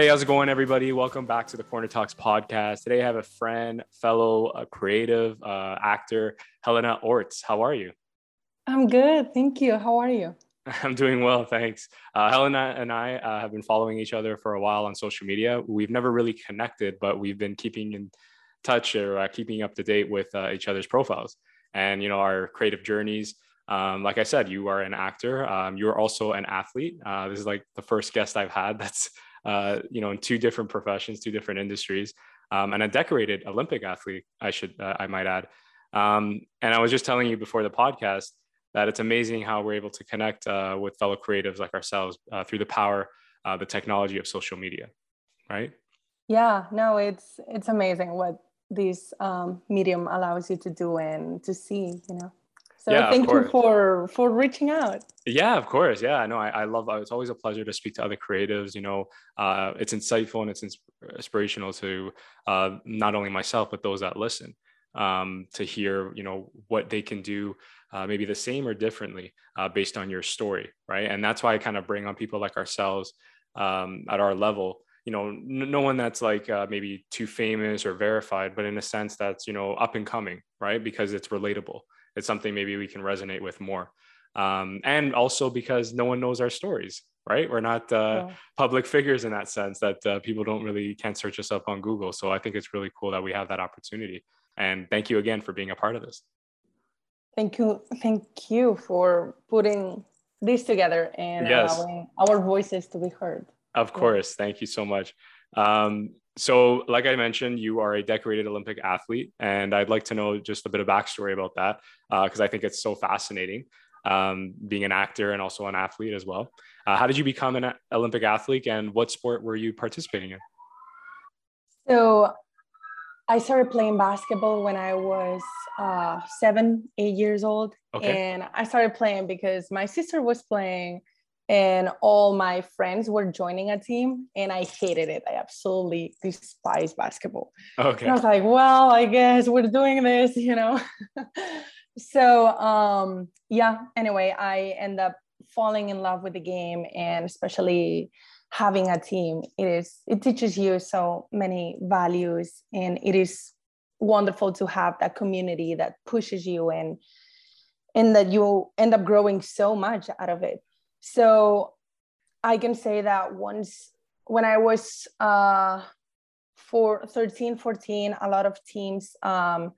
Hey, how's it going, everybody? Welcome back to the Corner Talks podcast. Today, I have a friend, fellow uh, creative uh, actor, Helena Orts. How are you? I'm good. Thank you. How are you? I'm doing well, thanks. Uh, Helena and I uh, have been following each other for a while on social media. We've never really connected, but we've been keeping in touch or uh, keeping up to date with uh, each other's profiles and you know our creative journeys. Um, like I said, you are an actor. Um, you are also an athlete. Uh, this is like the first guest I've had that's uh, you know in two different professions, two different industries, um, and a decorated Olympic athlete. I should I might add. Um, and I was just telling you before the podcast that it's amazing how we're able to connect uh, with fellow creatives like ourselves uh, through the power, uh, the technology of social media, right? Yeah, no, it's it's amazing what this um, medium allows you to do and to see, you know. So yeah, thank you for for reaching out. Yeah, of course. Yeah, no, I, I love. It's always a pleasure to speak to other creatives. You know, uh, it's insightful and it's inspirational to uh, not only myself but those that listen um, to hear, you know, what they can do uh, maybe the same or differently uh, based on your story, right? And that's why I kind of bring on people like ourselves um, at our level. You know, no one that's like uh, maybe too famous or verified, but in a sense that's you know up and coming, right? Because it's relatable. It's something maybe we can resonate with more, um, and also because no one knows our stories, right? We're not uh, yeah. public figures in that sense that uh, people don't really can't search us up on Google. So I think it's really cool that we have that opportunity. And thank you again for being a part of this. Thank you. Thank you for putting this together and yes. allowing our voices to be heard. Of course. Thank you so much. Um, so, like I mentioned, you are a decorated Olympic athlete, and I'd like to know just a bit of backstory about that because uh, I think it's so fascinating um, being an actor and also an athlete as well. Uh, how did you become an Olympic athlete, and what sport were you participating in? So, I started playing basketball when I was uh, seven, eight years old. Okay. And I started playing because my sister was playing and all my friends were joining a team and I hated it. I absolutely despise basketball. Okay. And I was like, well, I guess we're doing this, you know? so um, yeah, anyway, I end up falling in love with the game and especially having a team it is it teaches you so many values and it is wonderful to have that community that pushes you and and that you end up growing so much out of it so i can say that once when i was uh for 13 14 a lot of teams um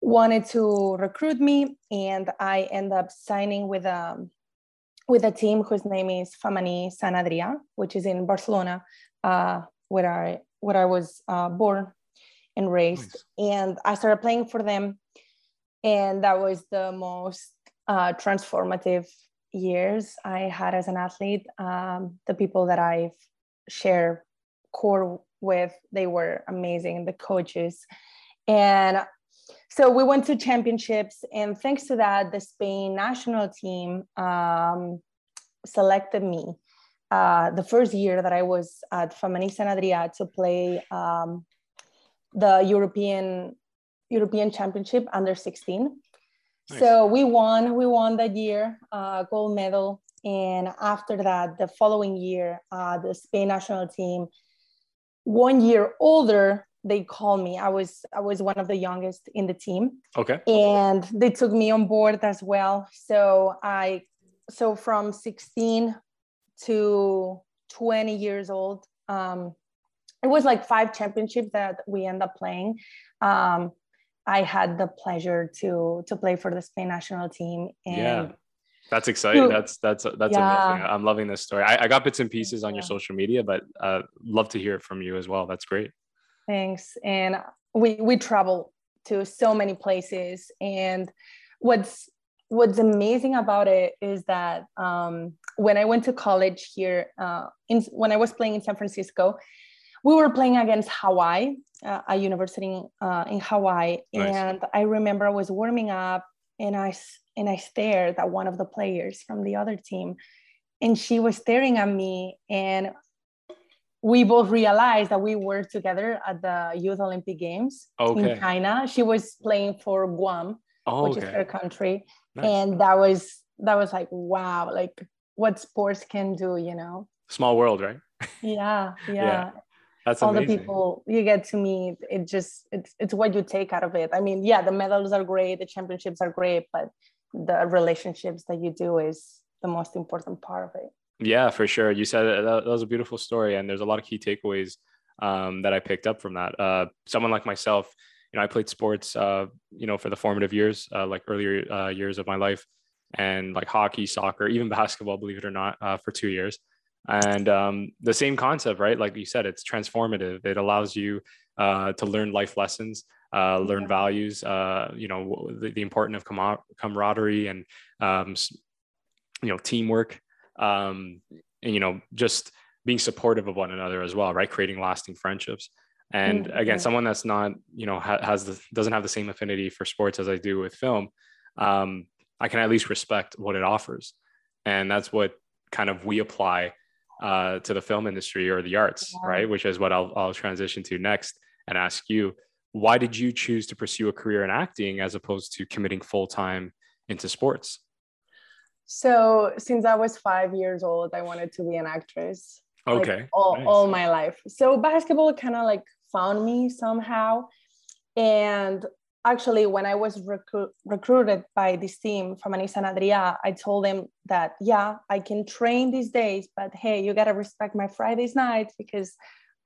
wanted to recruit me and i end up signing with a with a team whose name is Femení Sant Adrià, which is in Barcelona, uh, where I where I was uh, born and raised. Nice. And I started playing for them, and that was the most uh, transformative years I had as an athlete. Um, the people that I've shared core with, they were amazing. The coaches, and so we went to championships and thanks to that the spain national team um, selected me uh, the first year that i was at Femení Sant Adrià to play um, the european european championship under 16 nice. so we won we won that year uh, gold medal and after that the following year uh, the spain national team one year older they called me. I was I was one of the youngest in the team. Okay. And they took me on board as well. So I so from 16 to 20 years old, um, it was like five championships that we end up playing. Um, I had the pleasure to to play for the Spain national team. And yeah. That's exciting. That's that's that's yeah. amazing. I'm loving this story. I, I got bits and pieces on your social media, but uh, love to hear it from you as well. That's great. Thanks. And we we travel to so many places, and what's what's amazing about it is that um, when I went to college here, uh, in, when I was playing in San Francisco, we were playing against Hawaii, uh, a university uh, in Hawaii, nice. and I remember I was warming up, and I and I stared at one of the players from the other team, and she was staring at me, and we both realized that we were together at the Youth Olympic Games okay. in China. She was playing for Guam, oh, which okay. is her country, nice. and that was that was like wow, like what sports can do, you know. Small world, right? Yeah, yeah. yeah. That's all amazing. the people you get to meet. It just it's it's what you take out of it. I mean, yeah, the medals are great, the championships are great, but the relationships that you do is the most important part of it. Yeah, for sure. You said that, that was a beautiful story, and there's a lot of key takeaways um, that I picked up from that. Uh, someone like myself, you know, I played sports, uh, you know, for the formative years, uh, like earlier uh, years of my life, and like hockey, soccer, even basketball, believe it or not, uh, for two years. And um, the same concept, right? Like you said, it's transformative. It allows you uh, to learn life lessons, learn yeah. values, you know, the, the importance of camaraderie and, um, you know, teamwork, um, and, you know, just being supportive of one another as well, right? Creating lasting friendships. And mm-hmm. again, someone that's not, you know, ha- has the doesn't have the same affinity for sports as I do with film, um, I can at least respect what it offers, and that's what kind of we apply uh, to the film industry or the arts, yeah. right? Which is what I'll, I'll transition to next and ask you. Why did you choose to pursue a career in acting as opposed to committing full time into sports? So, since I was five years old, I wanted to be an actress. Okay. Like all, nice. all my life. So basketball kind of like found me somehow. And actually, when I was recru- recruited by this team from Anissa and Adria, I told them that, yeah, I can train these days, but hey, you got to respect my Fridays nights because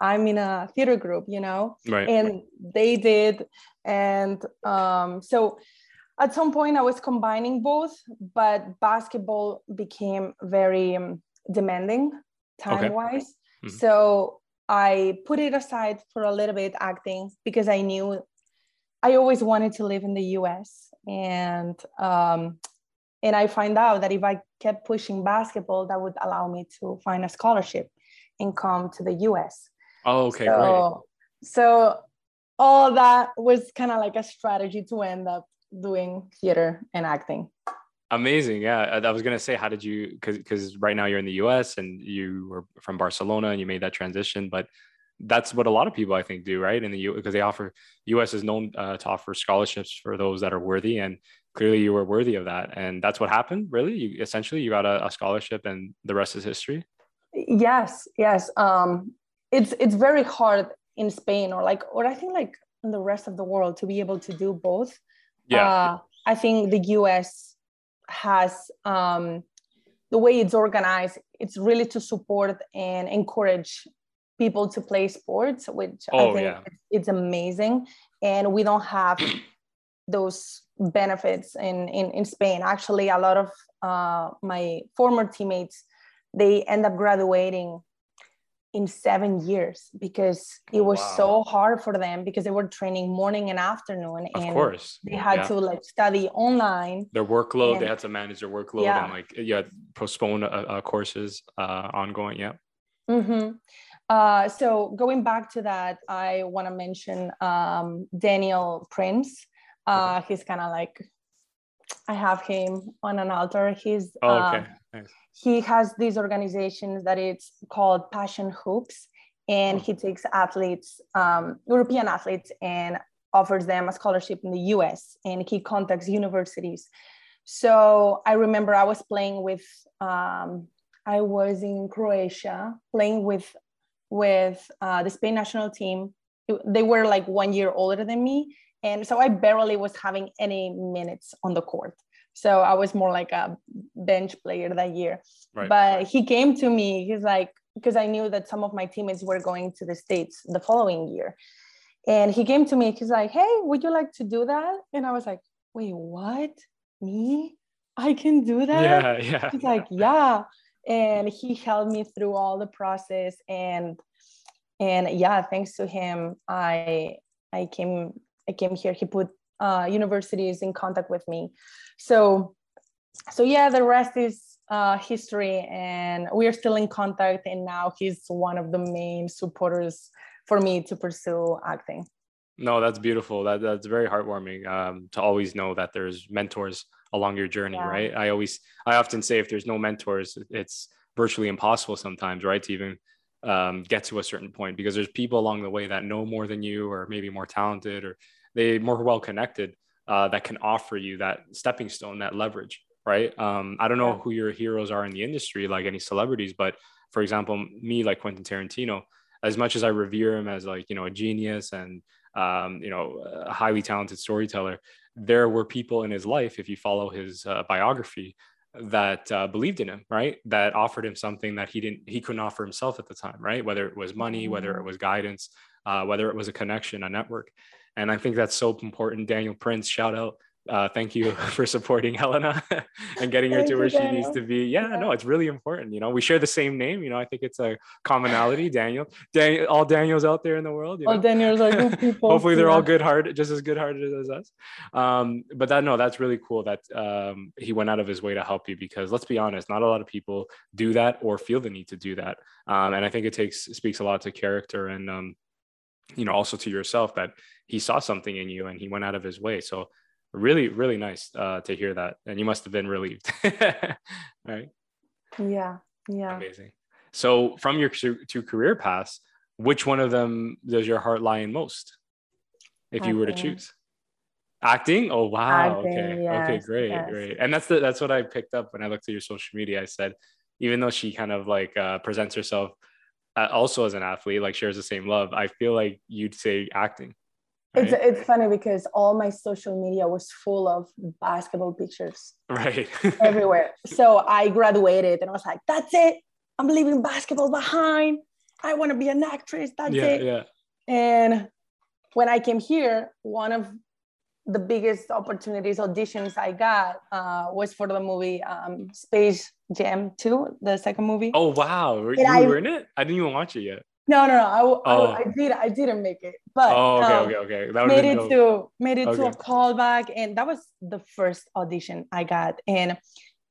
I'm in a theater group, you know? Right. And they did. And um, so at some point, I was combining both, but basketball became very um, demanding time wise. Okay. Mm-hmm. So I put it aside for a little bit acting because I knew I always wanted to live in the US. And um, and I find out that if I kept pushing basketball, that would allow me to find a scholarship and come to the US. Oh, okay, so, great. So all that was kind of like a strategy to end up doing theater and acting. Amazing. Yeah. I, was going to say, how did you, because because right now you're in the US and you were from Barcelona and you made that transition, but that's what a lot of people I think do, right? In the U because they offer, US is known uh, to offer scholarships for those that are worthy. And clearly you were worthy of that. And that's what happened, really? You essentially, you got a, a scholarship and the rest is history. Yes. Yes. Um, it's, it's very hard in Spain or like, or I think like in the rest of the world to be able to do both. Yeah. Uh, I think the US has um, the way it's organized it's really to support and encourage people to play sports which oh, i think yeah. it's amazing and we don't have those benefits in, in in spain actually a lot of uh, my former teammates they end up graduating in seven years because it was wow. so hard for them because they were training morning and afternoon of and course they had yeah. to like study online their workload and, they had to manage their workload yeah. and like yeah postpone uh, uh, courses uh, ongoing yeah mm-hmm. uh, so going back to that i want to mention um, daniel prince uh, he's kind of like i have him on an altar he's oh, okay. Nice he has these organizations that it's called Passion Hoops, and he takes athletes, um, European athletes, and offers them a scholarship in the US, and he contacts universities. So I remember I was playing with, um, I was in Croatia playing with with uh, the Spain national team. They were like one year older than me, and so I barely was having any minutes on the court. So I was more like a bench player that year. Right. But he came to me, he's like, because I knew that some of my teammates were going to the States the following year. And he came to me, he's like, hey, would you like to do that? And I was like, wait, what? Me? I can do that? Yeah, yeah. He's like, yeah. And he helped me through all the process. And and yeah, thanks to him, I I came I came here. He put uh, universities in contact with me. So, so yeah, the rest is uh, history, and we are still in contact. And now he's one of the main supporters for me to pursue acting. No, that's beautiful. That that's very heartwarming um, to always know that there's mentors along your journey, yeah. right? I always, I often say, if there's no mentors, it's virtually impossible sometimes, right, to even um, get to a certain point because there's people along the way that know more than you, or maybe more talented, or they more well connected uh, that can offer you that stepping stone, that leverage, right? Um, I don't know who your heroes are in the industry, like any celebrities, but for example, me, like Quentin Tarantino, as much as I revere him as like, you know, a genius and, um, you know, a highly talented storyteller, there were people in his life, if you follow his uh, biography, that uh, believed in him, right? That offered him something that he didn't, he couldn't offer himself at the time, right? Whether it was money, whether it mm-hmm. was guidance, uh, whether it was a connection, a network. And I think that's so important. Daniel Prince, shout out uh, thank you for supporting Helena and getting her to where she needs to be. Yeah, yeah, no, it's really important. You know, we share the same name. You know, I think it's a commonality. Daniel, Daniel, all Daniels out there in the world. all know? Daniels are good people. Hopefully, they're yeah. all good hearted, just as good hearted as us. Um, but that no, that's really cool that um, he went out of his way to help you because let's be honest, not a lot of people do that or feel the need to do that. Um, and I think it takes speaks a lot to character and um, you know also to yourself that he saw something in you and he went out of his way. So really really nice uh, to hear that and you must have been relieved. Right? Yeah yeah. Amazing. So from your two career paths which one of them does your heart lie in most if you were to choose? Acting? Oh wow acting, okay. Yes, okay great yes. great. And that's the that's what i picked up when i looked at your social media. I said even though she kind of like uh, presents herself uh, also as an athlete like shares the same love i feel like you'd say acting it's it's funny because all my social media was full of basketball pictures. Right. everywhere. So I graduated and I was like, that's it. I'm leaving basketball behind. I want to be an actress. That's yeah, it. Yeah. And when I came here, one of the biggest opportunities, auditions I got uh, was for the movie um, Space Jam 2, the second movie. Oh, wow. you I, were in it? I didn't even watch it yet. No, no, no. I, oh. I, I, did. I didn't make it, but oh, okay, um, okay, okay. That made it dope. to made it okay. to a callback, and that was the first audition I got, and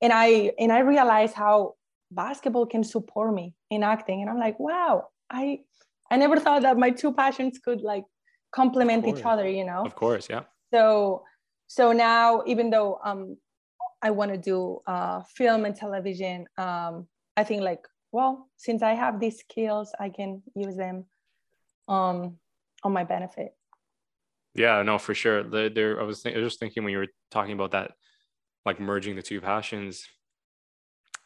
and I and I realized how basketball can support me in acting, and I'm like, wow, I I never thought that my two passions could like complement each other, you know. Of course, yeah. So so now, even though um I want to do uh, film and television, um, I think like well, since I have these skills, I can use them um, on my benefit. Yeah, no, for sure. There, there I was, th- I was just thinking when you were talking about that, like merging the two passions.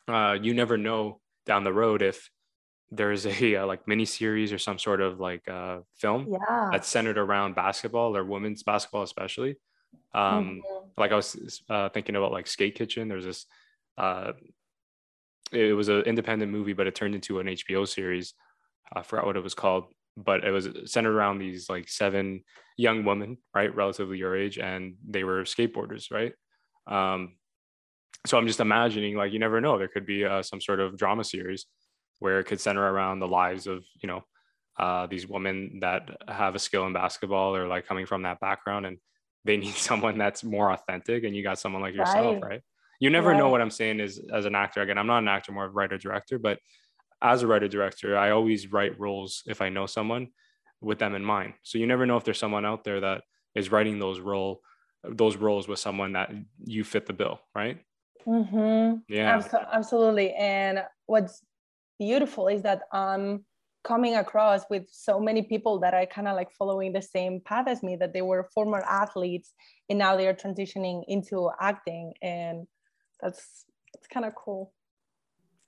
Uh, you never know down the road if there's a uh, like mini series or some sort of like uh, film yeah. that's centered around basketball or women's basketball, especially. Um, mm-hmm. Like I was uh, thinking about like Skate Kitchen. There's this uh, it was an independent movie, but it turned into an HBO series. I forgot what it was called, but it was centered around these like seven young women, right, relatively your age, and they were skateboarders, right? Um, so I'm just imagining, like, you never know, there could be uh, some sort of drama series where it could center around the lives of, you know, uh, these women that have a skill in basketball or like coming from that background, and they need someone that's more authentic, and you got someone like yourself, right? right? You never right. know what I'm saying is as an actor. Again, I'm not an actor, more of a writer director, but as a writer director, I always write roles if I know someone with them in mind. So you never know if there's someone out there that is writing those role those roles with someone that you fit the bill, right? Mm-hmm. Yeah, absolutely. And what's beautiful is that I'm coming across with so many people that are kind of like following the same path as me, that they were former athletes and now they are transitioning into acting and that's that's kind of cool.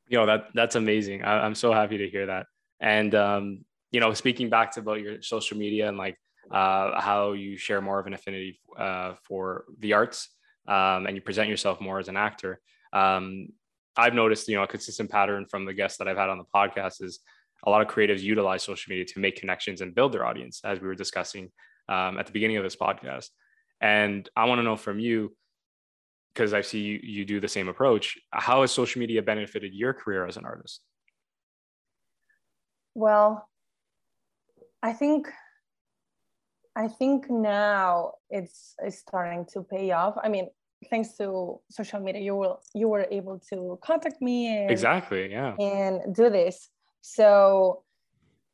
You know that that's amazing. I, am so happy to hear that. And um you know speaking back to about your social media and like uh how you share more of an affinity uh for the arts um and you present yourself more as an actor um i've noticed you know a consistent pattern from the guests that i've had on the podcast is a lot of creatives utilize social media to make connections and build their audience as we were discussing um, at the beginning of this podcast. And i want to know from you because I see you, you do the same approach. How has social media benefited your career as an artist? Well, I think I think now it's, it's starting to pay off. I mean, thanks to social media, you will you were able to contact me and, exactly, yeah, and do this. So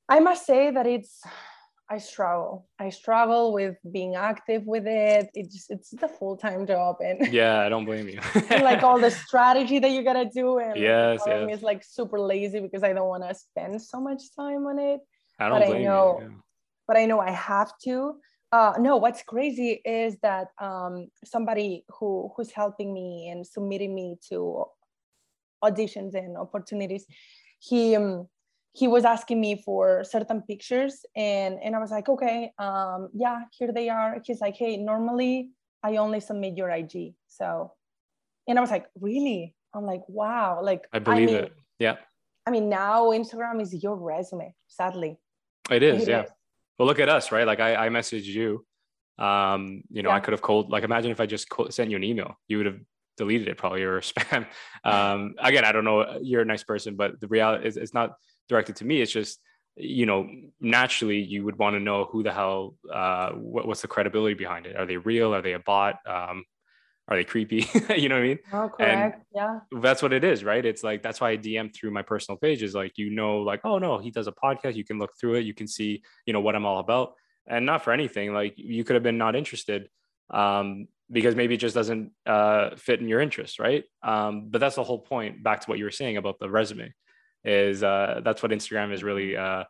I must say that it's I struggle. I struggle with being active with it. It's it's the full time job, and yeah, I don't blame you. like all the strategy that you gotta do, and yes, yes. is like super lazy because I don't want to spend so much time on it. I don't but blame I know, you. Yeah. But I know I have to uh, no, what's crazy is that um, somebody who who's helping me and submitting me to auditions and opportunities, he um, he was asking me for certain pictures and and I was like, okay, um, yeah, here they are. He's like, hey, normally I only submit your IG. So, and I was like, really? I'm like, wow, like I believe I mean, it. Yeah. I mean, now Instagram is your resume, sadly. It is, it yeah. Is. Well, look at us, right? Like I, I messaged you. Um, you know, yeah. I could have called. Like, imagine if I just sent you an email, you would have deleted it probably or spam. Um, again, I don't know. You're a nice person, but the reality is, it's not directed to me. It's just, you know, naturally you would want to know who the hell, uh, what, what's the credibility behind it? Are they real? Are they a bot? Um, are they creepy? you know what I mean? Oh, correct. And yeah. That's what it is, right? It's like that's why I DM through my personal pages. Like you know, like oh no, he does a podcast. You can look through it. You can see, you know, what I'm all about. And not for anything. Like you could have been not interested, um, because maybe it just doesn't uh, fit in your interest, right? Um, but that's the whole point. Back to what you were saying about the resume, is uh, that's what Instagram is really uh,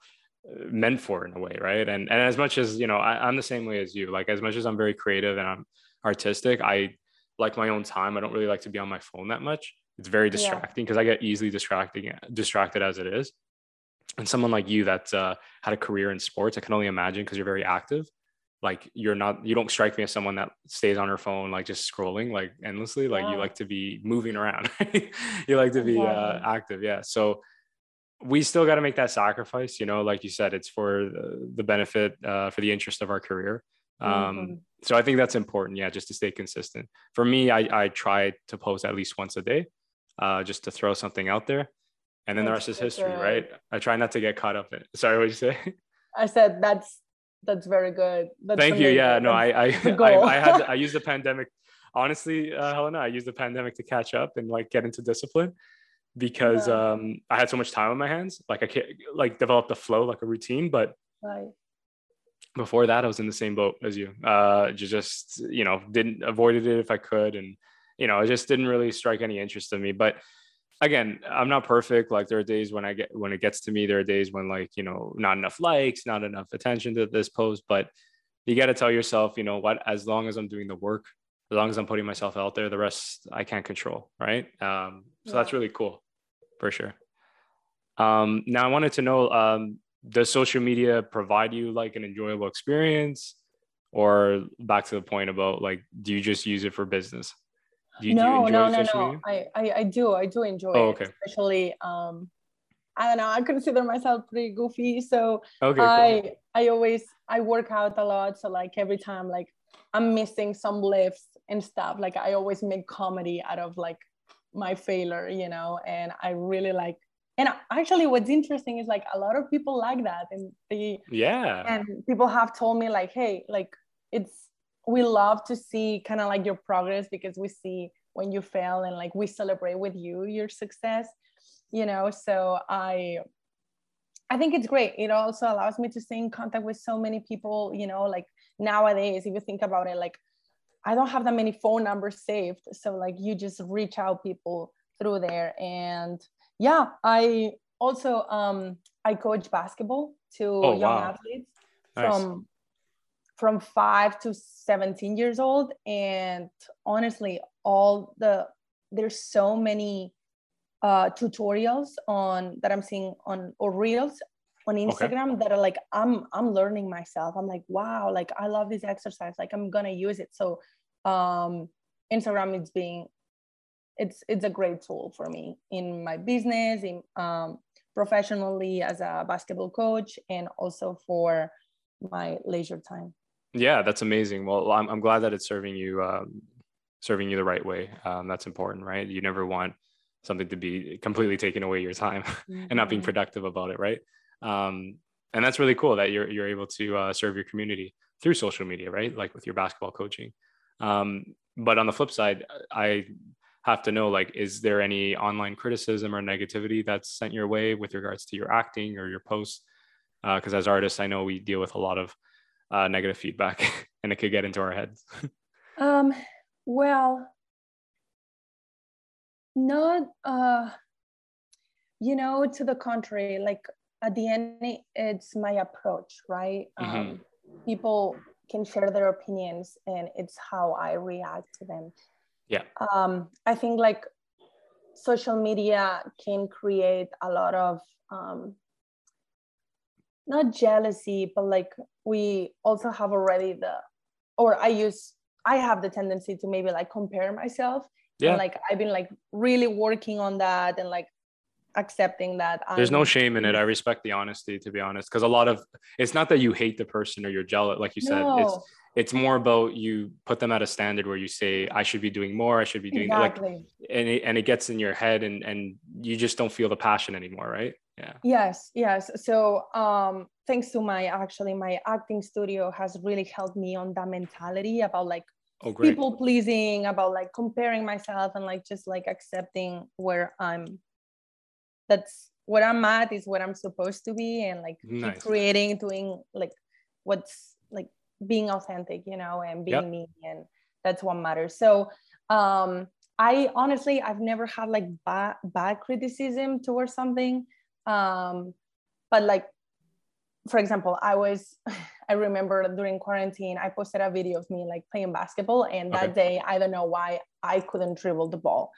meant for in a way, right? And and as much as you know, I, I'm the same way as you. Like as much as I'm very creative and I'm artistic, I like my own time. I don't really like to be on my phone that much. It's very distracting because yeah. I get easily distracting distracted as it is. And someone like you that uh, had a career in sports, I can only imagine because you're very active. Like you're not, you don't strike me as someone that stays on her phone like just scrolling like endlessly. Like yeah. you like to be moving around. you like to be uh, active, yeah. So we still got to make that sacrifice. You know, like you said, it's for the, benefit, uh, for the interest of our career. Um, mm-hmm so I think that's important. Yeah, just to stay consistent. For me, I, I try to post at least once a day, uh, just to throw something out there. And then that's the rest is history, good. right? I try not to get caught up in it. Sorry, what did you say? I said that's that's very good. That's Thank amazing. you. Yeah, no, I I, I, I had I used the pandemic. Honestly, uh, Helena, I used the pandemic to catch up and like get into discipline because yeah. um I had so much time on my hands. Like I can't like develop the flow like a routine, but right before that, I was in the same boat as you. Uh, just you know, didn't avoided it if I could, and you know, it just didn't really strike any interest in me. But again, I'm not perfect. Like there are days when I get when it gets to me. There are days when like you know, not enough likes, not enough attention to this post. But you got to tell yourself, you know what? As long as I'm doing the work, as long as I'm putting myself out there, the rest I can't control, right? Um, so yeah. that's really cool, for sure. Um, now I wanted to know um, does social media provide you like an enjoyable experience? Or back to the point about like do you just use it for business? Do you, no do no no no. I, I, I do. I do enjoy oh, okay. it especially um i don't know. I consider myself pretty goofy so okay, i cool. i always i work out a lot. So like every time like i'm missing some lifts and stuff like i always make comedy out of like my failure you know and i really like and actually what's interesting is like a lot of people like that and they yeah. and people have told me like hey like it's we love to see kind of like your progress because we see when you fail and like we celebrate with you your success you know? So i i think it's great. It also allows me to stay in contact with so many people you know? Like nowadays if you think about it like i don't have that many phone numbers saved so like you just reach out people through there and yeah, I also um, I coach basketball to oh, young wow. athletes nice. from from five to 17 years old. And honestly, all the there's so many uh, tutorials on that I'm seeing on or reels on Instagram okay. that are like I'm I'm learning myself. I'm like, wow, like I love this exercise. Like I'm gonna use it. So um Instagram is being it's it's a great tool for me in my business, in um, professionally as a basketball coach, and also for my leisure time. Yeah, that's amazing. Well, I'm I'm glad that it's serving you um, serving you the right way. Um, that's important, right? You never want something to be completely taking away your time and not being mm-hmm. productive about it, right? Um, and that's really cool that you're you're able to uh, serve your community through social media, right? Like with your basketball coaching. Um, but on the flip side, I have to know like is there any online criticism or negativity that's sent your way with regards to your acting or your posts because uh, as artists i know we deal with a lot of uh, negative feedback and it could get into our heads um well not uh you know to the contrary like at the end it's my approach right mm-hmm. um people can share their opinions and it's how i react to them yeah um, i think like social media can create a lot of um, not jealousy but like we also have already the or i use i have the tendency to maybe like compare myself yeah. and like i've been like really working on that and like accepting that there's I'm, no shame in it. I respect the honesty to be honest because a lot of it's not that you hate the person or you're jealous like you said no. it's it's more about you put them at a standard where you say i should be doing more i should be doing exactly. like and it, and it gets in your head and and you just don't feel the passion anymore right? Yeah. Yes yes. So um thanks to my actually my acting studio has really helped me on that mentality about like oh, people pleasing about like comparing myself and like just like accepting where i'm that's what i'm at is what i'm supposed to be and like nice. creating doing like what's like being authentic you know and being yep. me and that's what matters so um i honestly i've never had like bad bad criticism towards something um but like for example i was i remember during quarantine i posted a video of me like playing basketball and that okay. day i don't know why i couldn't dribble the ball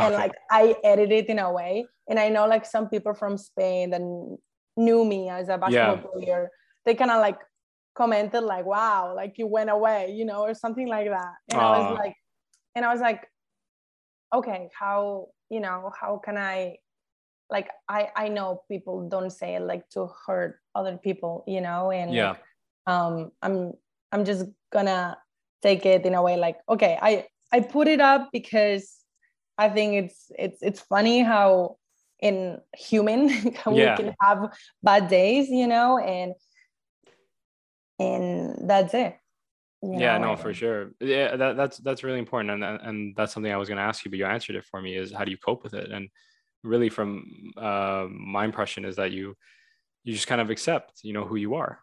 and like i edited it in a way and i know like some people from spain that knew me as a basketball yeah. player they kind of like commented like wow like you went away you know or something like that. And i was like and i was like okay how you know how can i like i i know people don't say it like to hurt other people you know and yeah. um i'm i'm just gonna take it in a way like okay i i put it up because i think it's it's it's funny how in human yeah. we can have bad days you know and and that's it yeah know? no for sure yeah that, that's that's really important and and that's something i was going to ask you but you answered it for me is how do you cope with it and really from uh, my impression is that you you just kind of accept you know who you are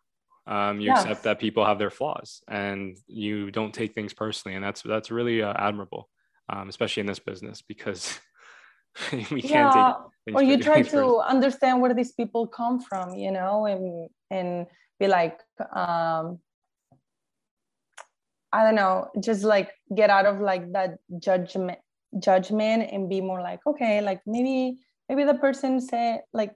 um, you yes. accept that people have their flaws and you don't take things personally and that's that's really uh, admirable um, especially in this business because we can't yeah. take or you try to personally. understand where these people come from you know and and be like um i don't know just like get out of like that judgment judgment and be more like okay like maybe maybe the person said like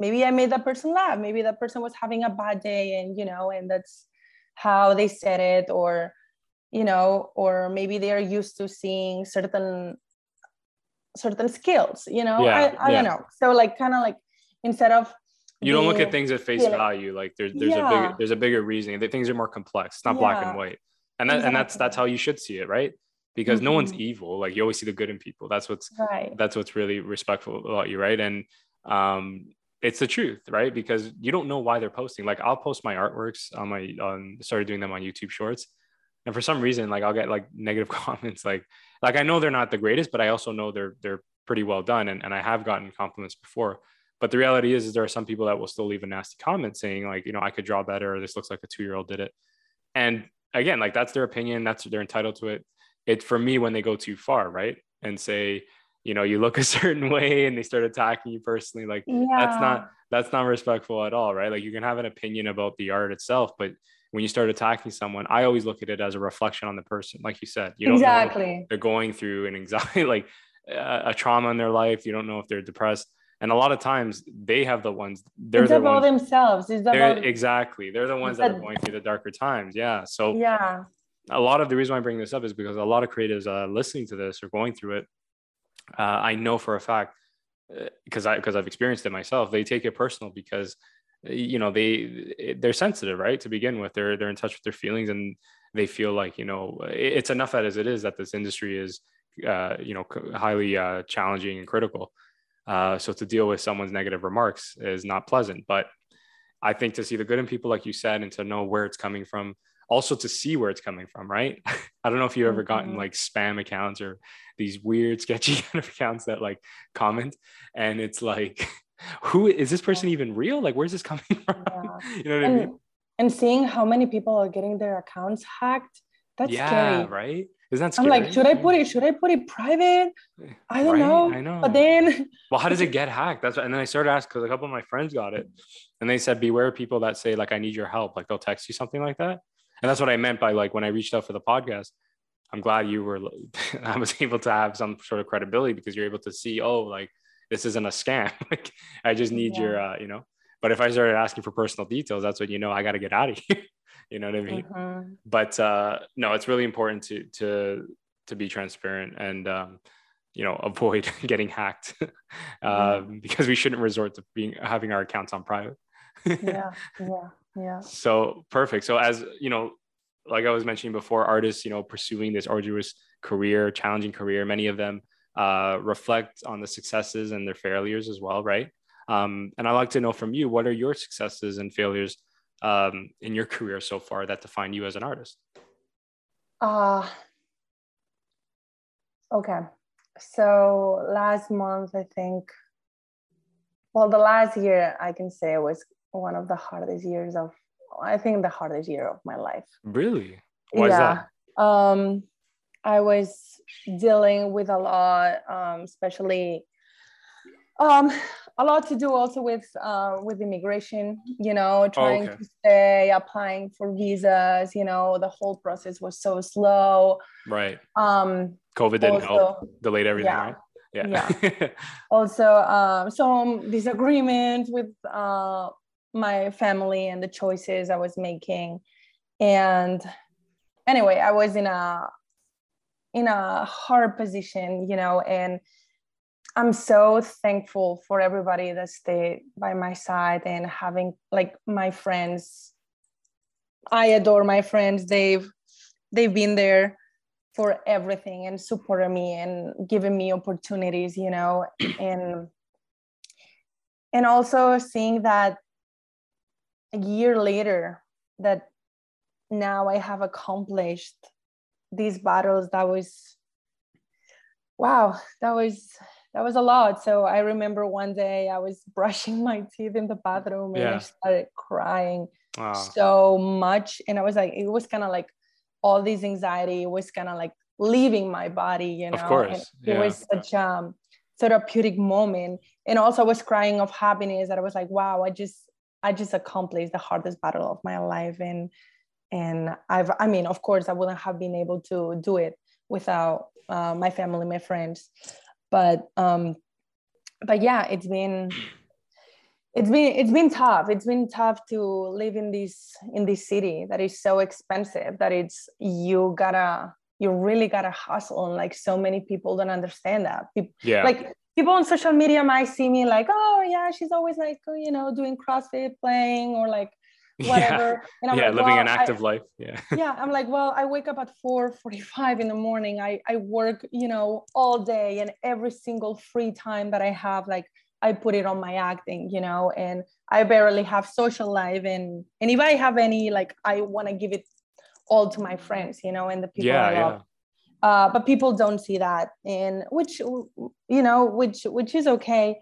maybe i made that person laugh maybe that person was having a bad day and you know and that's how they said it or you know or maybe they are used to seeing certain certain skills you know yeah, i, I yeah. don't know so like kind of like instead of you don't look at things at face value like there's there's yeah. a big there's a bigger reasoning that things are more complex it's not black and white and that exactly. and that's that's how you should see it right because mm-hmm. no one's mm-hmm. evil like you always see the good in people that's what's right. that's what's really respectful about you right and um it's the truth right because you don't know why they're posting like i'll post my artworks on my on started doing them on youtube shorts and for some reason like i'll get like negative comments like like i know they're not the greatest but i also know they're they're pretty well done and, and i have gotten compliments before but the reality is, is there are some people that will still leave a nasty comment saying like you know i could draw better or this looks like a two year old did it and again like that's their opinion that's they're entitled to it it for me when they go too far, right? And say, you know, you look a certain way and they start attacking you personally, like yeah. that's not that's not respectful at all, right? Like you can have an opinion about the art itself, but when you start attacking someone, I always look at it as a reflection on the person, like you said. You don't exactly. they're going through an anxiety, like a trauma in their life. You don't know if they're depressed and a lot of times they have the ones they're it's the about ones, themselves it's about exactly they're the ones that are going through the darker times yeah so yeah a lot of the reason why I bring this up is because a lot of creatives uh, listening to this or going through it, uh, I know for a fact because uh, I because I've experienced it myself. They take it personal because you know they they're sensitive, right? To begin with, they're they're in touch with their feelings and they feel like you know it's enough that as it is that this industry is uh, you know highly uh, challenging and critical. Uh, so to deal with someone's negative remarks is not pleasant, but I think to see the good in people, like you said, and to know where it's coming from, also to see where it's coming from, right? I don't know if you've ever gotten mm-hmm. like spam accounts or these weird, sketchy kind of accounts that like comment, and it's like, who is this person even real? Like, where's this coming from? Yeah. you know what and, I mean? And seeing how many people are getting their accounts hacked, that's yeah, scary. right? Isn't that scary? I'm like, should I put it? Should I put it private? I don't right? know. I know. But then, well, how does it get hacked? That's what, and then I started asking because a couple of my friends got it, and they said, beware people that say like, I need your help. Like they'll text you something like that and that's what I meant by like when I reached out for the podcast. I'm glad you were. I was able to have some sort of credibility because you're able to see, oh, like this isn't a scam. like I just need yeah. your, uh, you know. But if I started asking for personal details, that's when you know I got to get out of here. you know what I mean? Mm-hmm. But uh, no, it's really important to to to be transparent and um, you know avoid getting hacked um, because we shouldn't resort to being having our accounts on private. yeah, yeah, yeah. So perfect. So as you know, like I was mentioning before, artists, you know, pursuing this arduous career, challenging career, many of them uh, reflect on the successes and their failures as well, right? Um, and I'd like to know from you, what are your successes and failures um, in your career so far that define you as an artist? Uh, okay. So last month, I think, well, the last year I can say was one of the hardest years of, I think the hardest year of my life. Really? Why yeah. Is that? Um, I was dealing with a lot, um, especially um, a lot to do also with uh, with immigration. You know, trying oh, okay. to stay, applying for visas. You know, the whole process was so slow. Right. Um, COVID didn't also, help. Delayed everything. Yeah. Right? Yeah. yeah. also, um, some disagreements with uh, my family and the choices I was making, and anyway, I was in a in a hard position, you know, and I'm so thankful for everybody that stayed by my side and having like my friends. I adore my friends. They've they've been there for everything and supported me and given me opportunities, you know, and and also seeing that a year later that now I have accomplished these battles that was wow that was that was a lot. So I remember one day I was brushing my teeth in the bathroom and yeah. I started crying wow. so much. And I was like, it was kind of like all this anxiety was kind of like leaving my body, you know. Of course. Yeah. It was such a um, therapeutic moment. And also I was crying of happiness that I was like, wow, I just I just accomplished the hardest battle of my life. And and I've I mean, of course, I wouldn't have been able to do it without uh, my family, my friends. But um but yeah it's been it's been it's been tough. It's been tough to live in this in this city that is so expensive that it's you gotta you really gotta hustle and like so many people don't understand that. People, yeah. like people on social media might see me like oh yeah she's always like you know doing crossfit playing or like whatever. Yeah, and I'm yeah like, living well, an active I, life. Yeah. yeah. I'm like, well, I wake up at 4:45 in the morning. I, I work, you know, all day and every single free time that I have, like I put it on my acting, you know, and I barely have social life. And and if I have any, like I want to give it all to my friends, you know, and the people yeah, I love. Yeah. Uh, but people don't see that and which you know which which is okay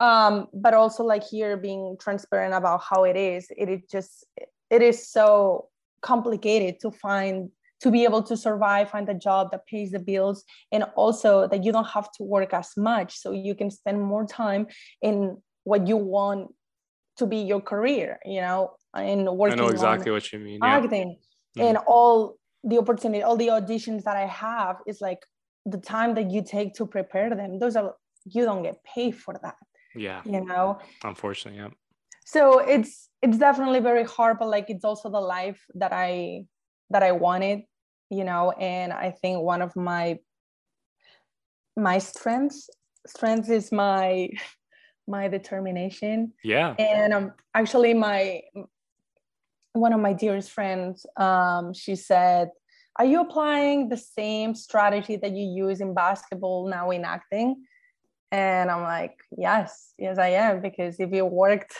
um but also like here being transparent about how it is it is just it is so complicated to find to be able to survive find a job that pays the bills and also that you don't have to work as much so you can spend more time in what you want to be your career you know in working i know exactly what you mean acting yeah. mm-hmm. and all the opportunity all the auditions that i have is like the time that you take to prepare them those are you don't get paid for that yeah. You know? Unfortunately yeah so it's it's definitely very hard but like it's also the life that i that i wanted you know? And i think one of my my strengths strengths is my my determination. Yeah. And um actually my one of my dearest friends um she said are you applying the same strategy that you use in basketball now in acting and i'm like yes yes i am. Because if it worked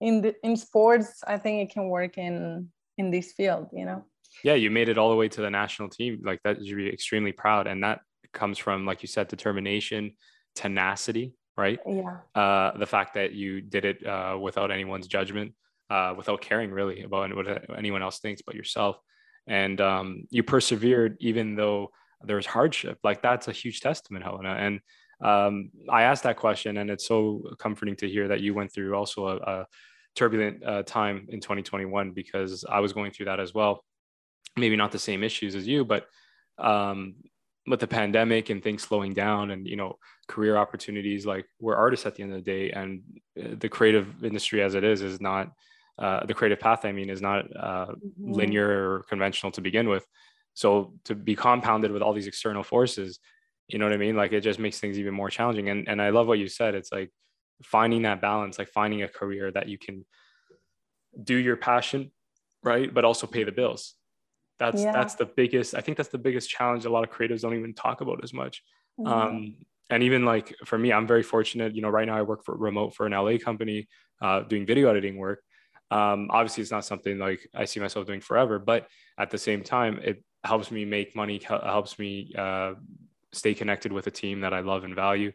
in the in sports i think it can work in in this field you know? Yeah you made it all the way to the national team. Like that you should be extremely proud. And that comes from like you said determination tenacity right? Yeah. Uh the fact that you did it uh without anyone's judgment uh without caring really about what anyone else thinks but yourself. And um you persevered even though there was hardship. Like that's a huge testament helena. And um, I asked that question, and it's so comforting to hear that you went through also a, a turbulent uh, time in 2021 because I was going through that as well. maybe not the same issues as you, but um, with the pandemic and things slowing down and you know career opportunities like we're artists at the end of the day and uh, the creative industry as it is is not uh, the creative path i mean is not uh, mm-hmm. linear or conventional to begin with so to be compounded with all these external forces you know what i mean? Like it just makes things even more challenging and and i love what you said. It's like finding that balance like finding a career that you can do your passion right but also pay the bills. That's yeah. that's the biggest i think that's the biggest challenge a lot of creatives don't even talk about as much. Mm-hmm. um, and even like for me i'm very fortunate you know right now i work for remote for an la company uh, doing video editing work. Um, obviously it's not something like i see myself doing forever but at the same time it helps me make money helps me uh, stay connected with a team that i love and value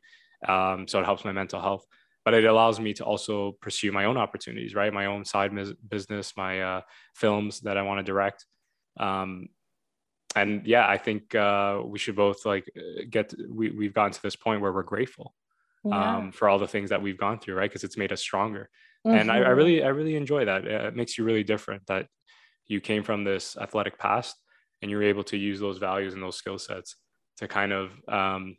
um, so it helps my mental health but it allows me to also pursue my own opportunities right my own side business my uh, films that i want to direct um, and yeah, I think uh, we should both like uh, get we we've gotten to this point where we're grateful yeah. um, for all the things that we've gone through, right? Because it's made us stronger. Mm-hmm. And I, I, mm-hmm. really I really enjoy that. It makes you really different that you came from this athletic past and you're able to use those values and those skill sets to kind of um,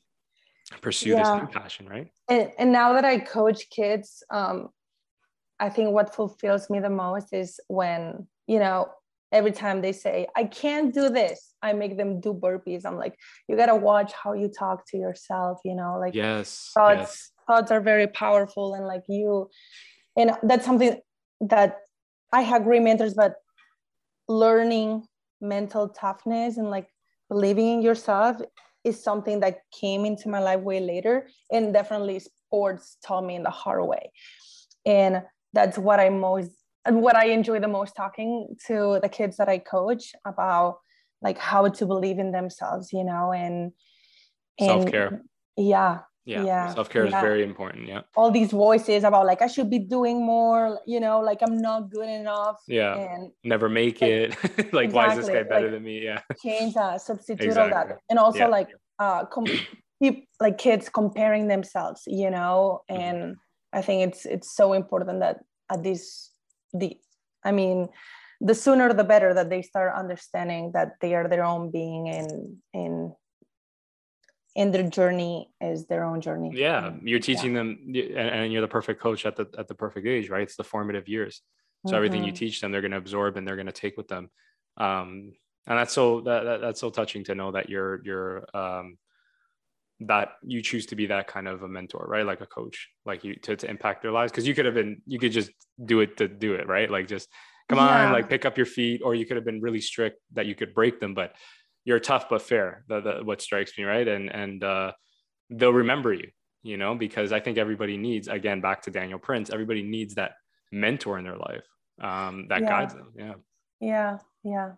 pursue yeah. this new passion, right? And, and now that I coach kids, um, I think what fulfills me the most is when you know every time they say i can't do this i make them do burpees i'm like you got to watch how you talk to yourself you know like yes thoughts yes. thoughts are very powerful and like you and that's something that i have great mentors but learning mental toughness and like believing in yourself is something that came into my life way later and definitely sports taught me in the hard way and that's what i most what I enjoy the most talking to the kids that I coach about like how to believe in themselves, you know, and, and self-care. Yeah. Yeah. yeah self-care yeah. is very important. Yeah. All these voices about like I should be doing more, you know, like I'm not good enough. Yeah. And never make like, it. like exactly. why is this guy better like, than me? Yeah. Change that, substitute exactly. all that. And also yeah. like uh com- like kids comparing themselves, you know, mm-hmm. and mm-hmm. I think it's it's so important that at this the i mean the sooner the better that they start understanding that they are their own being and in in their journey is their own journey yeah you're teaching yeah. them and you're the perfect coach at the at the perfect age right it's the formative years so mm-hmm. everything you mm-hmm. teach them they're going to absorb and they're going to take with them um and that's so that, that, that's so touching to know that you're you're um that you choose to be that kind of a mentor, right? Like a coach, like you to, to impact their lives. Cause you could have been, you could just do it to do it, right? Like just come yeah. on, like pick up your feet, or you could have been really strict that you could break them, but you're tough but fair. The, the what strikes me, right? And and uh, they'll remember you, you know, because I think everybody needs, again, back to Daniel Prince, everybody needs that mentor in their life um, that yeah. guides them. Yeah. Yeah. Yeah.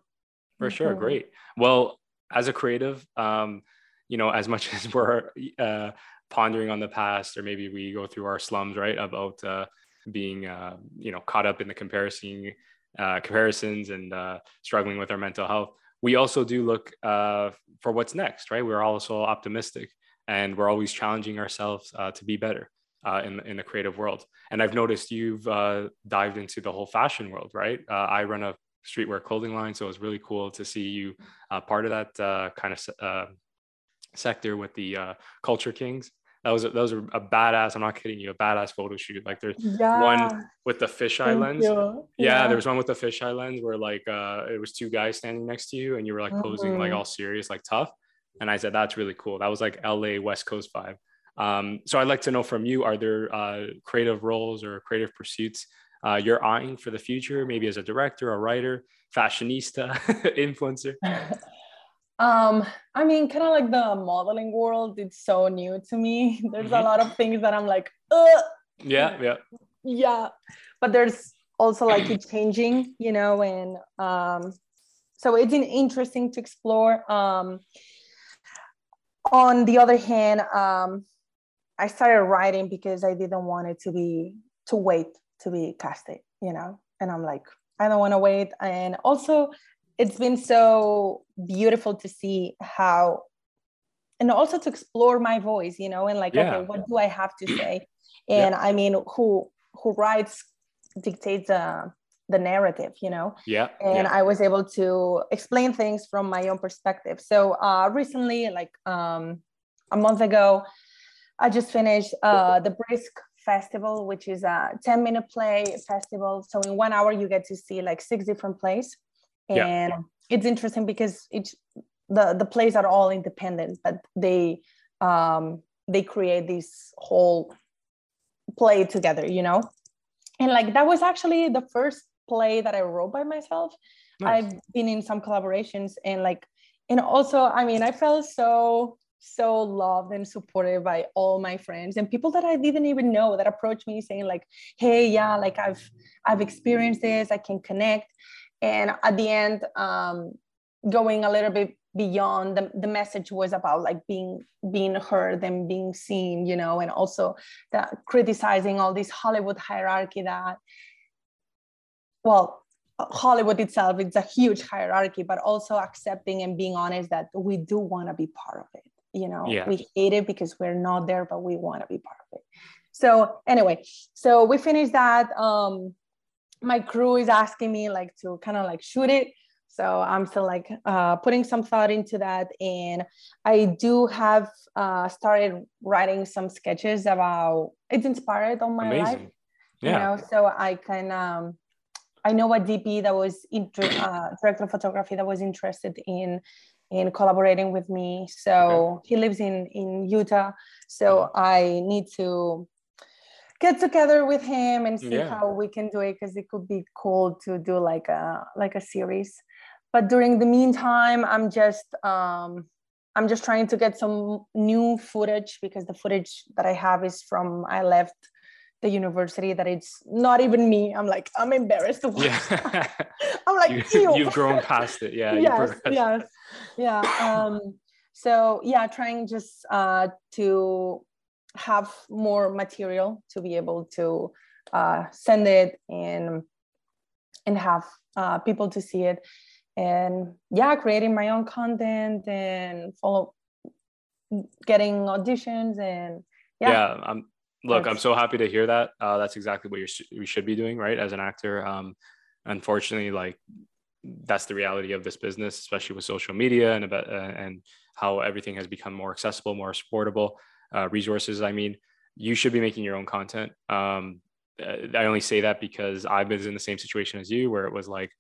For sure. Great. Well, as a creative, um, you know, as much as we're uh, pondering on the past, or maybe we go through our slums, right, about uh, being, uh, you know, caught up in the comparison, uh, comparisons and uh, struggling with our mental health. We also do look uh, for what's next, right? We're also optimistic, and we're always challenging ourselves uh, to be better. Uh, in, in the creative world. And I've noticed you've uh, dived into the whole fashion world, right? I run a streetwear clothing line, so it was really cool to see you part of that kind of sector with the uh, Culture Kings. That was a, that was a, badass. I'm not kidding you, a badass photo shoot. Like there's yeah. one with the fisheye lens. Yeah, yeah, there was one with the fisheye lens where like uh, it was two guys standing next to you, and you were like posing mm-hmm. like all serious, like tough. And I said that's really cool. That was like LA West Coast vibe. Um, so I'd like to know from you: Are there uh, creative roles or creative pursuits uh, you're eyeing for the future? Maybe as a director, a writer, fashionista, influencer. Um, I mean, kind of like the modeling world, it's so new to me. There's mm-hmm. a lot of things that I'm like, Ugh. yeah, yeah, yeah. But there's also like it changing, you know, and um, so it's interesting to explore. Um, on the other hand, um, I started writing because I didn't want it to be to wait to be casted, you know, and I'm like, I don't want to wait. And also, it's been so beautiful to see how and also to explore my voice you know and like yeah. okay what do i have to say and yeah. i mean who who writes dictates the the narrative you know yeah and yeah. i was able to explain things from my own perspective so uh recently like um a month ago i just finished uh the brisk festival which is a 10 minute play festival so in one hour you get to see like six different plays and yeah. it's interesting because each the the plays are all independent but they um they create this whole play together you know and like that was actually the first play that i wrote by myself nice. i've been in some collaborations and like and also i mean i felt so so loved and supported by all my friends and people that i didn't even know that approached me saying like hey yeah like i've i've experienced this i can connect and at the end um going a little bit beyond the, the message was about like being being heard and being seen you know and also that criticizing all this hollywood hierarchy that well hollywood itself it's a huge hierarchy but also accepting and being honest that we do want to be part of it you know yeah. we hate it because we're not there but we want to be part of it so anyway so we finished that um my crew is asking me like to kind of like shoot it so i'm still like uh, putting some thought into that and i do have uh, started writing some sketches about it's inspired on my Amazing. life yeah. you know so i can um, i know a dp that was inter- uh, director of photography that was interested in in collaborating with me so okay. he lives in in utah so mm-hmm. i need to get together with him and see yeah. how we can do it because it could be cool to do like a like a series. But during the meantime i'm just um i'm just trying to get some new footage because the footage that i have is from i left the university that it's not even me. I'm like i'm embarrassed to watch. Yeah. i'm like you, you've grown past it. Yeah yes yes. Yeah um so yeah trying just uh to have more material to be able to uh, send it and and have uh, people to see it. And yeah creating my own content and follow getting auditions and yeah, yeah i'm look i'm so happy to hear that. Uh, that's exactly what you we should be doing right as an actor. Um, unfortunately like that's the reality of this business especially with social media and about uh, and how everything has become more accessible more supportable uh, resources i mean you should be making your own content um, i only say that because i was in the same situation as you where it was like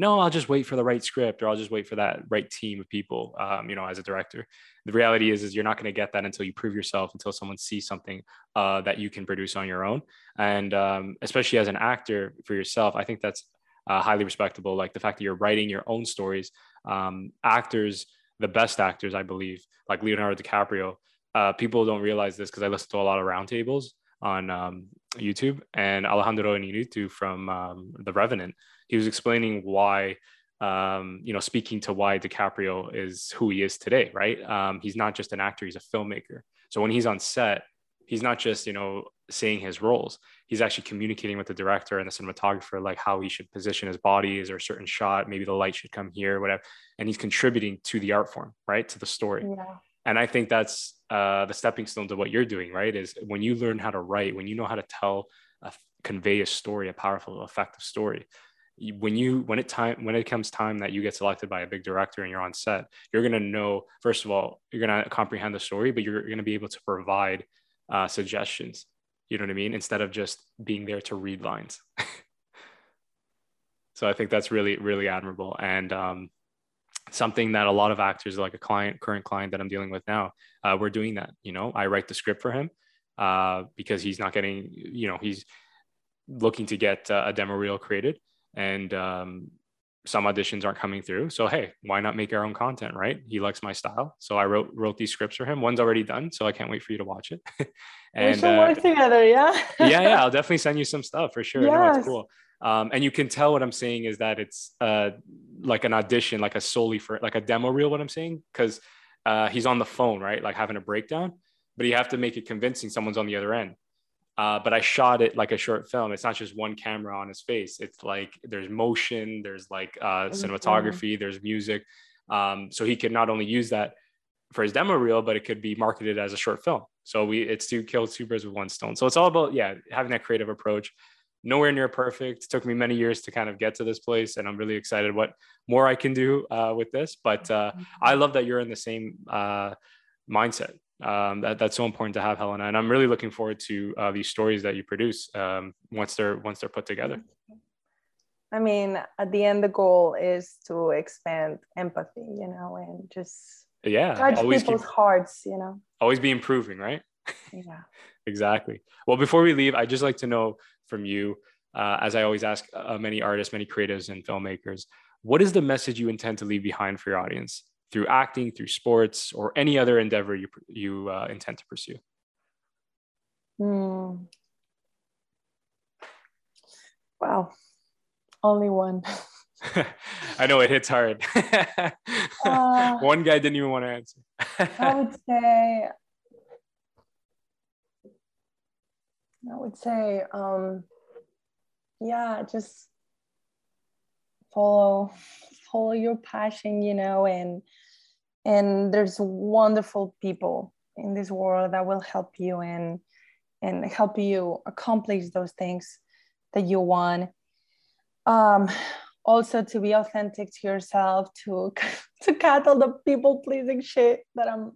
no, I'll just wait for the right script or I'll just wait for that right team of people, um, you know, as a director. The reality is, is you're not going to get that until you prove yourself, until someone sees something uh, that you can produce on your own. And um, especially as an actor for yourself, I think that's uh, highly respectable. Like the fact that you're writing your own stories. Um, actors, the best actors, I believe, like Leonardo DiCaprio, uh, people don't realize this because I listen to a lot of roundtables on um, YouTube and Alejandro Inarritu from um, The Revenant he was explaining why um, you know, speaking to why DiCaprio is who he is today, right? Um, he's not just an actor, he's a filmmaker. So when he's on set, he's not just, you know, saying his roles, he's actually communicating with the director and the cinematographer, like how he should position his body. Is there a certain shot? Maybe the light should come here, whatever. And he's contributing to the art form, right? To the story. Yeah. And I think that's uh, the stepping stone to what you're doing, right? Is when you learn how to write, when you know how to tell, a, convey a story, a powerful, effective story, when you when it time when it comes time that you get selected by a big director and you're on set you're going to know first of all you're going to comprehend the story but you're going to be able to provide uh, suggestions you know what i mean instead of just being there to read lines so i think that's really really admirable and um, something that a lot of actors like a client current client that i'm dealing with now uh, we're doing that you know i write the script for him uh, because he's not getting you know he's looking to get uh, a demo reel created and um, some auditions aren't coming through. So hey, why not make our own content, right? He likes my style, so I wrote wrote these scripts for him. One's already done, so I can't wait for you to watch it. and we should work together, yeah. yeah, yeah, I'll definitely send you some stuff for sure. Yes. No, it's cool. Um, and you can tell what I'm saying is that it's uh, like an audition, like a solely for like a demo reel. What I'm saying because uh, he's on the phone, right, like having a breakdown, but you have to make it convincing. Someone's on the other end. Uh, but I shot it like a short film. It's not just one camera on his face. It's like there's motion, there's like uh, cinematography, there's music. Um, so he could not only use that for his demo reel, but it could be marketed as a short film. So we it's to kill two birds with one stone. So it's all about yeah having that creative approach. Nowhere near perfect. It took me many years to kind of get to this place, and I'm really excited what more I can do uh, with this. But uh, I love that you're in the same uh, mindset. Um, that, that's so important to have, Helena, and I'm really looking forward to uh, these stories that you produce um, once they're once they're put together. I mean, at the end, the goal is to expand empathy, you know, and just yeah, touch people's keep, hearts, you know. Always be improving, right? Yeah. exactly. Well, before we leave, I'd just like to know from you, uh, as I always ask uh, many artists, many creatives, and filmmakers, what is the message you intend to leave behind for your audience through acting, through sports, or any other endeavor you you uh, intend to pursue? Hmm. Wow only one. I know it hits hard. uh, one guy didn't even want to answer. I would say, I would say, um, yeah, just follow, follow your passion, you know, and and there's wonderful people in this world that will help you and and help you accomplish those things that you want. Um, also to be authentic to yourself to to cut all the people pleasing shit that i'm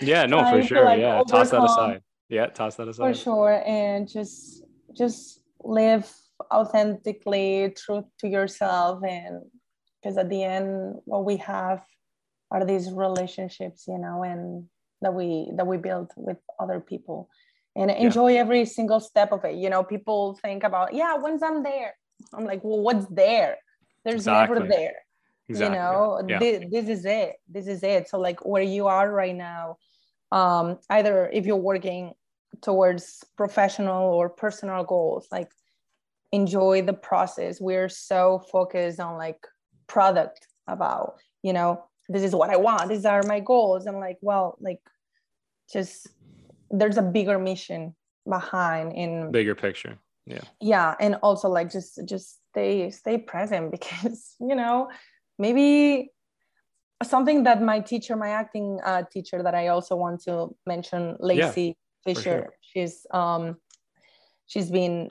yeah no for sure. like, yeah overcome. toss that aside yeah toss that aside for sure and just just live authentically true to yourself and because at the end what we have are these relationships you know and that we that we build with other people and enjoy yeah. every single step of it you know people think about yeah once i'm there I'm like, well, what's there? There's exactly. never there. Exactly. You know, yeah. this, this is it. This is it. So like where you are right now, um, either if you're working towards professional or personal goals, like enjoy the process. We're so focused on like product about, you know, this is what I want. These are my goals. I'm like, well, like just there's a bigger mission behind in bigger picture yeah yeah and also like just just stay stay present because you know maybe something that my teacher my acting uh, teacher that i also want to mention lacey yeah, fisher sure. she's um she's been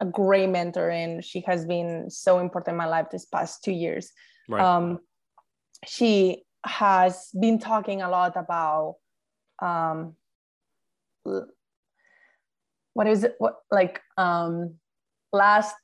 a great mentor and she has been so important in my life this past two years right. um she has been talking a lot about um what is it what like um last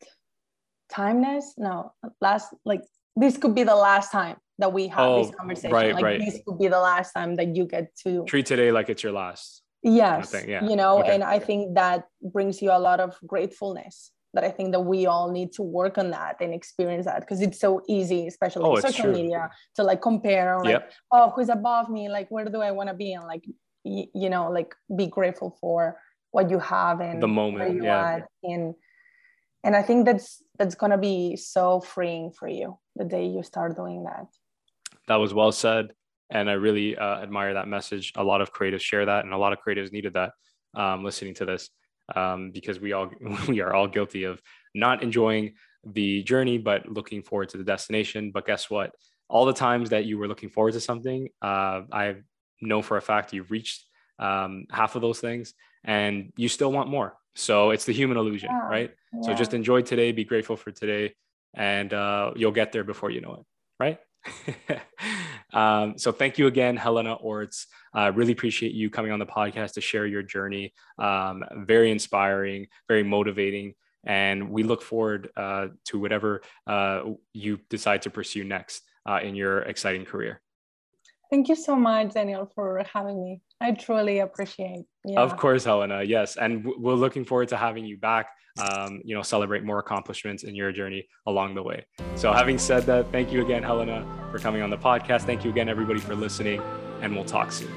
timeness no last like this could be the last time that we have oh, this conversation right, like right. this could be the last time that you get to treat today like it's your last yes kind of yeah. you know okay. and i think that brings you a lot of gratefulness that i think that we all need to work on that and experience that because it's so easy especially oh, social true. media to like compare like yep. oh who's above me like where do i want to be and like y- you know like be grateful for what you have and the moment yeah and and i think that's that's going to be so freeing for you the day you start doing that that was well said and i really uh, admire that message a lot of creatives share that and a lot of creatives needed that um, listening to this um, because we all we are all guilty of not enjoying the journey but looking forward to the destination but guess what all the times that you were looking forward to something uh, i know for a fact you've reached um, half of those things and you still want more. So it's the human illusion, yeah. right? Yeah. So just enjoy today, be grateful for today, and uh, you'll get there before you know it, right? um, so thank you again, Helena Orts. I uh, really appreciate you coming on the podcast to share your journey. Um, very inspiring, very motivating. And we look forward uh, to whatever uh, you decide to pursue next uh, in your exciting career. Thank you so much, Daniel, for having me. I truly appreciate. Yeah. Of course, Helena. Yes, and we're looking forward to having you back. Um, you know, celebrate more accomplishments in your journey along the way. So, having said that, thank you again, Helena, for coming on the podcast. Thank you again, everybody, for listening, and we'll talk soon.